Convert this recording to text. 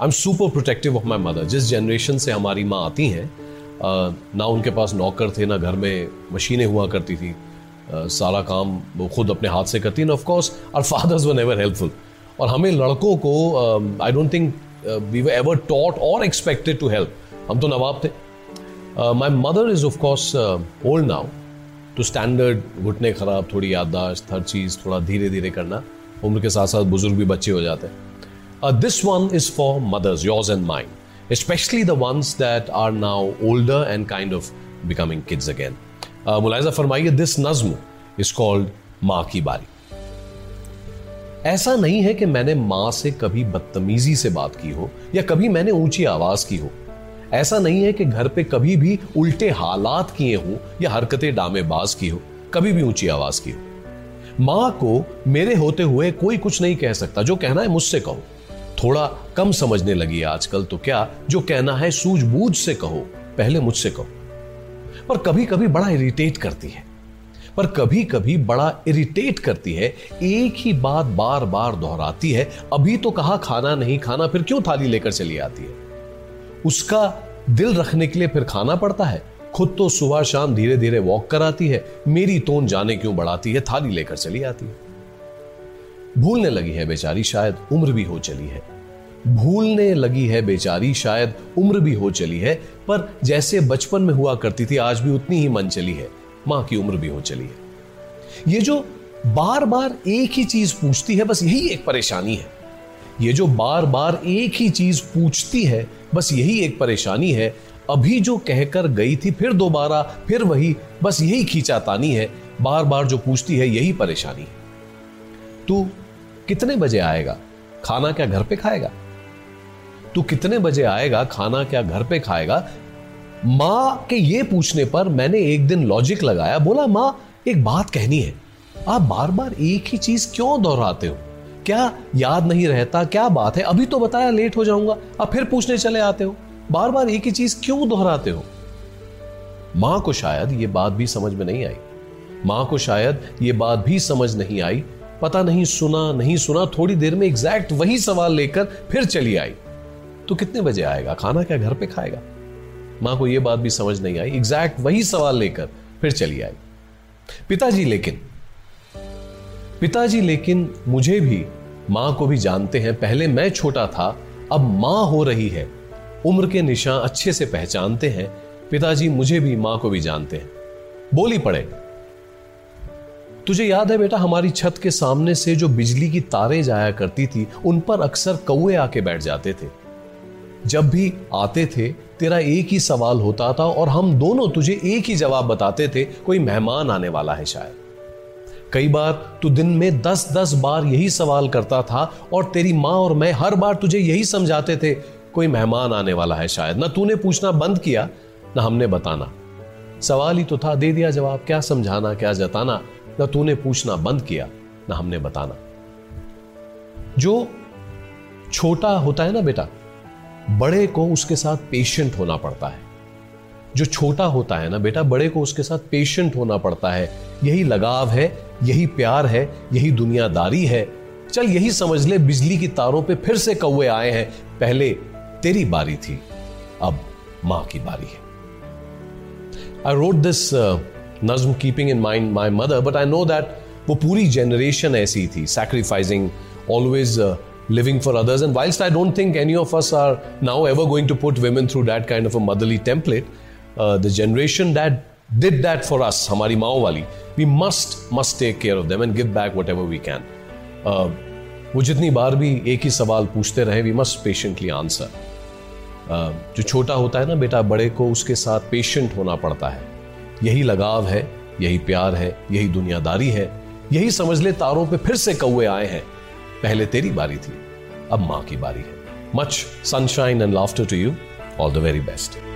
I am super protective of my mother जिस generation से हमारी माँ आती हैं ना उनके पास नौकर थे, ना घर में मशीनें हुआ करती थी। सारा काम वो खुद अपने हाथ से करती of course our fathers were never helpful और हमें लड़कों को I don't think we were ever taught or expected to help हम तो नवाब थे। My mother is of course old now too standard घुटने खराब, थोड़ी याददाश्त, हर चीज़ थोड़ा धीरे धीरे करना, उम्र के साथ साथ बुज़ुर्ग भी बच्चे हो जाते हैं। This one is for mothers yours and mine especially the ones that are now older and kind of becoming kids again. Uh, मुलायजा फरमाइए दिस नज्म इज़ कॉल्ड माँ की बारी. ऐसा नहीं है कि मैंने माँ से कभी बदतमीजी से बात की हो या कभी मैंने ऊँची आवाज़ की हो. ऐसा नहीं है कि घर पे कभी भी उल्टे हालात किए हों या हरकतें डामेबाज की हो कभी भी ऊँची आवाज़ की हो. माँ को मेरे होते हुए कोई कुछ नहीं कह सकता जो कहना है मुझसे कहो. थोड़ा कम समझने लगी है आजकल तो क्या जो कहना है सूझबूझ से कहो, पहले मुझसे कहो। पर कभी कभी बड़ा इरिटेट करती है। पर कभी कभी बड़ा इरिटेट करती है, एक ही बात बार बार दोहराती है, अभी तो कहा खाना नहीं खाना, फिर क्यों थाली लेकर चली आती है? उसका दिल रखने के लिए फिर खाना पड़ता है। खुद तो सुबह शाम धीरे धीरे वॉक कराती है, मेरी तोन जाने क्यों बढ़ाती है, थाली लेकर चली आती है। भूलने लगी है बेचारी, शायद उम्र भी हो चली है। भूलने लगी है बेचारी, शायद उम्र भी हो चली है, पर जैसे बचपन में हुआ करती थी, आज भी उतनी ही मन चली है। माँ की उम्र भी हो चली है। ये जो बार बार एक ही चीज़ पूछती है, बस यही एक परेशानी है। ये जो बार बार एक ही चीज़ पूछती है, बस यही एक परेशानी है। अभी जो कहकर गई थी, फिर दोबारा, फिर वही, बस यही खींचातानी है। बार बार जो पूछती है, यही परेशानी है। तू कितने बजे आएगा? खाना क्या घर पे खाएगा? तू कितने बजे आएगा, खाना क्या घर पे खाएगा? माँ के ये पूछने पर मैंने एक दिन लॉजिक लगाया, बोला, माँ, एक बात कहनी है। आप बार बार एक ही चीज़ क्यों दोहराते हो? क्या याद नहीं रहता? क्या बात है? अभी तो बताया लेट हो जाऊँगा अब फिर पूछने चले आते हो। बार बार एक ही चीज़ क्यों दोहराते हो? माँ को शायद ये बात भी समझ में नहीं आई। माँ को शायद ये बात भी समझ नहीं आई पता नहीं सुना नहीं सुना, थोड़ी देर में एग्जैक्ट वही सवाल लेकर फिर चली आई। तो कितने बजे आएगा? खाना क्या घर पे खाएगा? माँ को यह बात भी समझ नहीं आई। एग्जैक्ट वही सवाल लेकर फिर चली आई। पिताजी लेकिन पिताजी लेकिन मुझे भी माँ को भी जानते हैं। पहले मैं छोटा था, अब माँ हो रही है। उम्र के निशान अच्छे से पहचानते हैं। पिताजी मुझे भी माँ को भी जानते हैं। बोली पड़े। तुझे याद है बेटा, हमारी छत के सामने से जो बिजली की तारें जाया करती थी, उन पर अक्सर कौए आके बैठ जाते थे। जब भी आते थे, तेरा एक ही सवाल होता था और हम दोनों तुझे एक ही जवाब बताते थे, कोई मेहमान आने वाला है शायद। कई बार तू दिन में दस दस बार यही सवाल करता था और तेरी माँ और मैं हर बार तुझे यही समझाते थे, कोई मेहमान आने वाला है शायद। ना तूने पूछना बंद किया, ना हमने बताना। सवाल ही तो था, दे दिया जवाब, क्या समझाना, क्या जताना। ना तूने पूछना बंद किया, ना हमने बताना। जो छोटा होता है ना बेटा, बड़े को उसके साथ पेशेंट होना पड़ता है। जो छोटा होता है ना बेटा, बड़े को उसके साथ पेशेंट होना पड़ता है। यही लगाव है, यही प्यार है, यही दुनियादारी है। चल यही समझ ले, बिजली की तारों पे फिर से कौए आए हैं। पहले तेरी बारी थी, अब माँ की बारी है। आई रोट दिस नज्म keeping in mind my mother but I know that वो पूरी जनरेशन ऐसी थी sacrificing always living for others and whiles I don't think any of us are now ever going to put women through that kind of a motherly template the generation that did that for us हमारी माओ वाली we must must take care of them and give back what ever we can वो जितनी बार भी एक ही सवाल पूछते रहे वी मस्ट पेशेंटली आंसर जो छोटा होता है ना बेटा, बड़े को उसके साथ पेशेंट होना पड़ता है। यही लगाव है, यही प्यार है, यही दुनियादारी है, यही समझ ले तारों पे फिर से कौए आए हैं। पहले तेरी बारी थी, अब माँ की बारी है। Much sunshine and laughter to you all the very best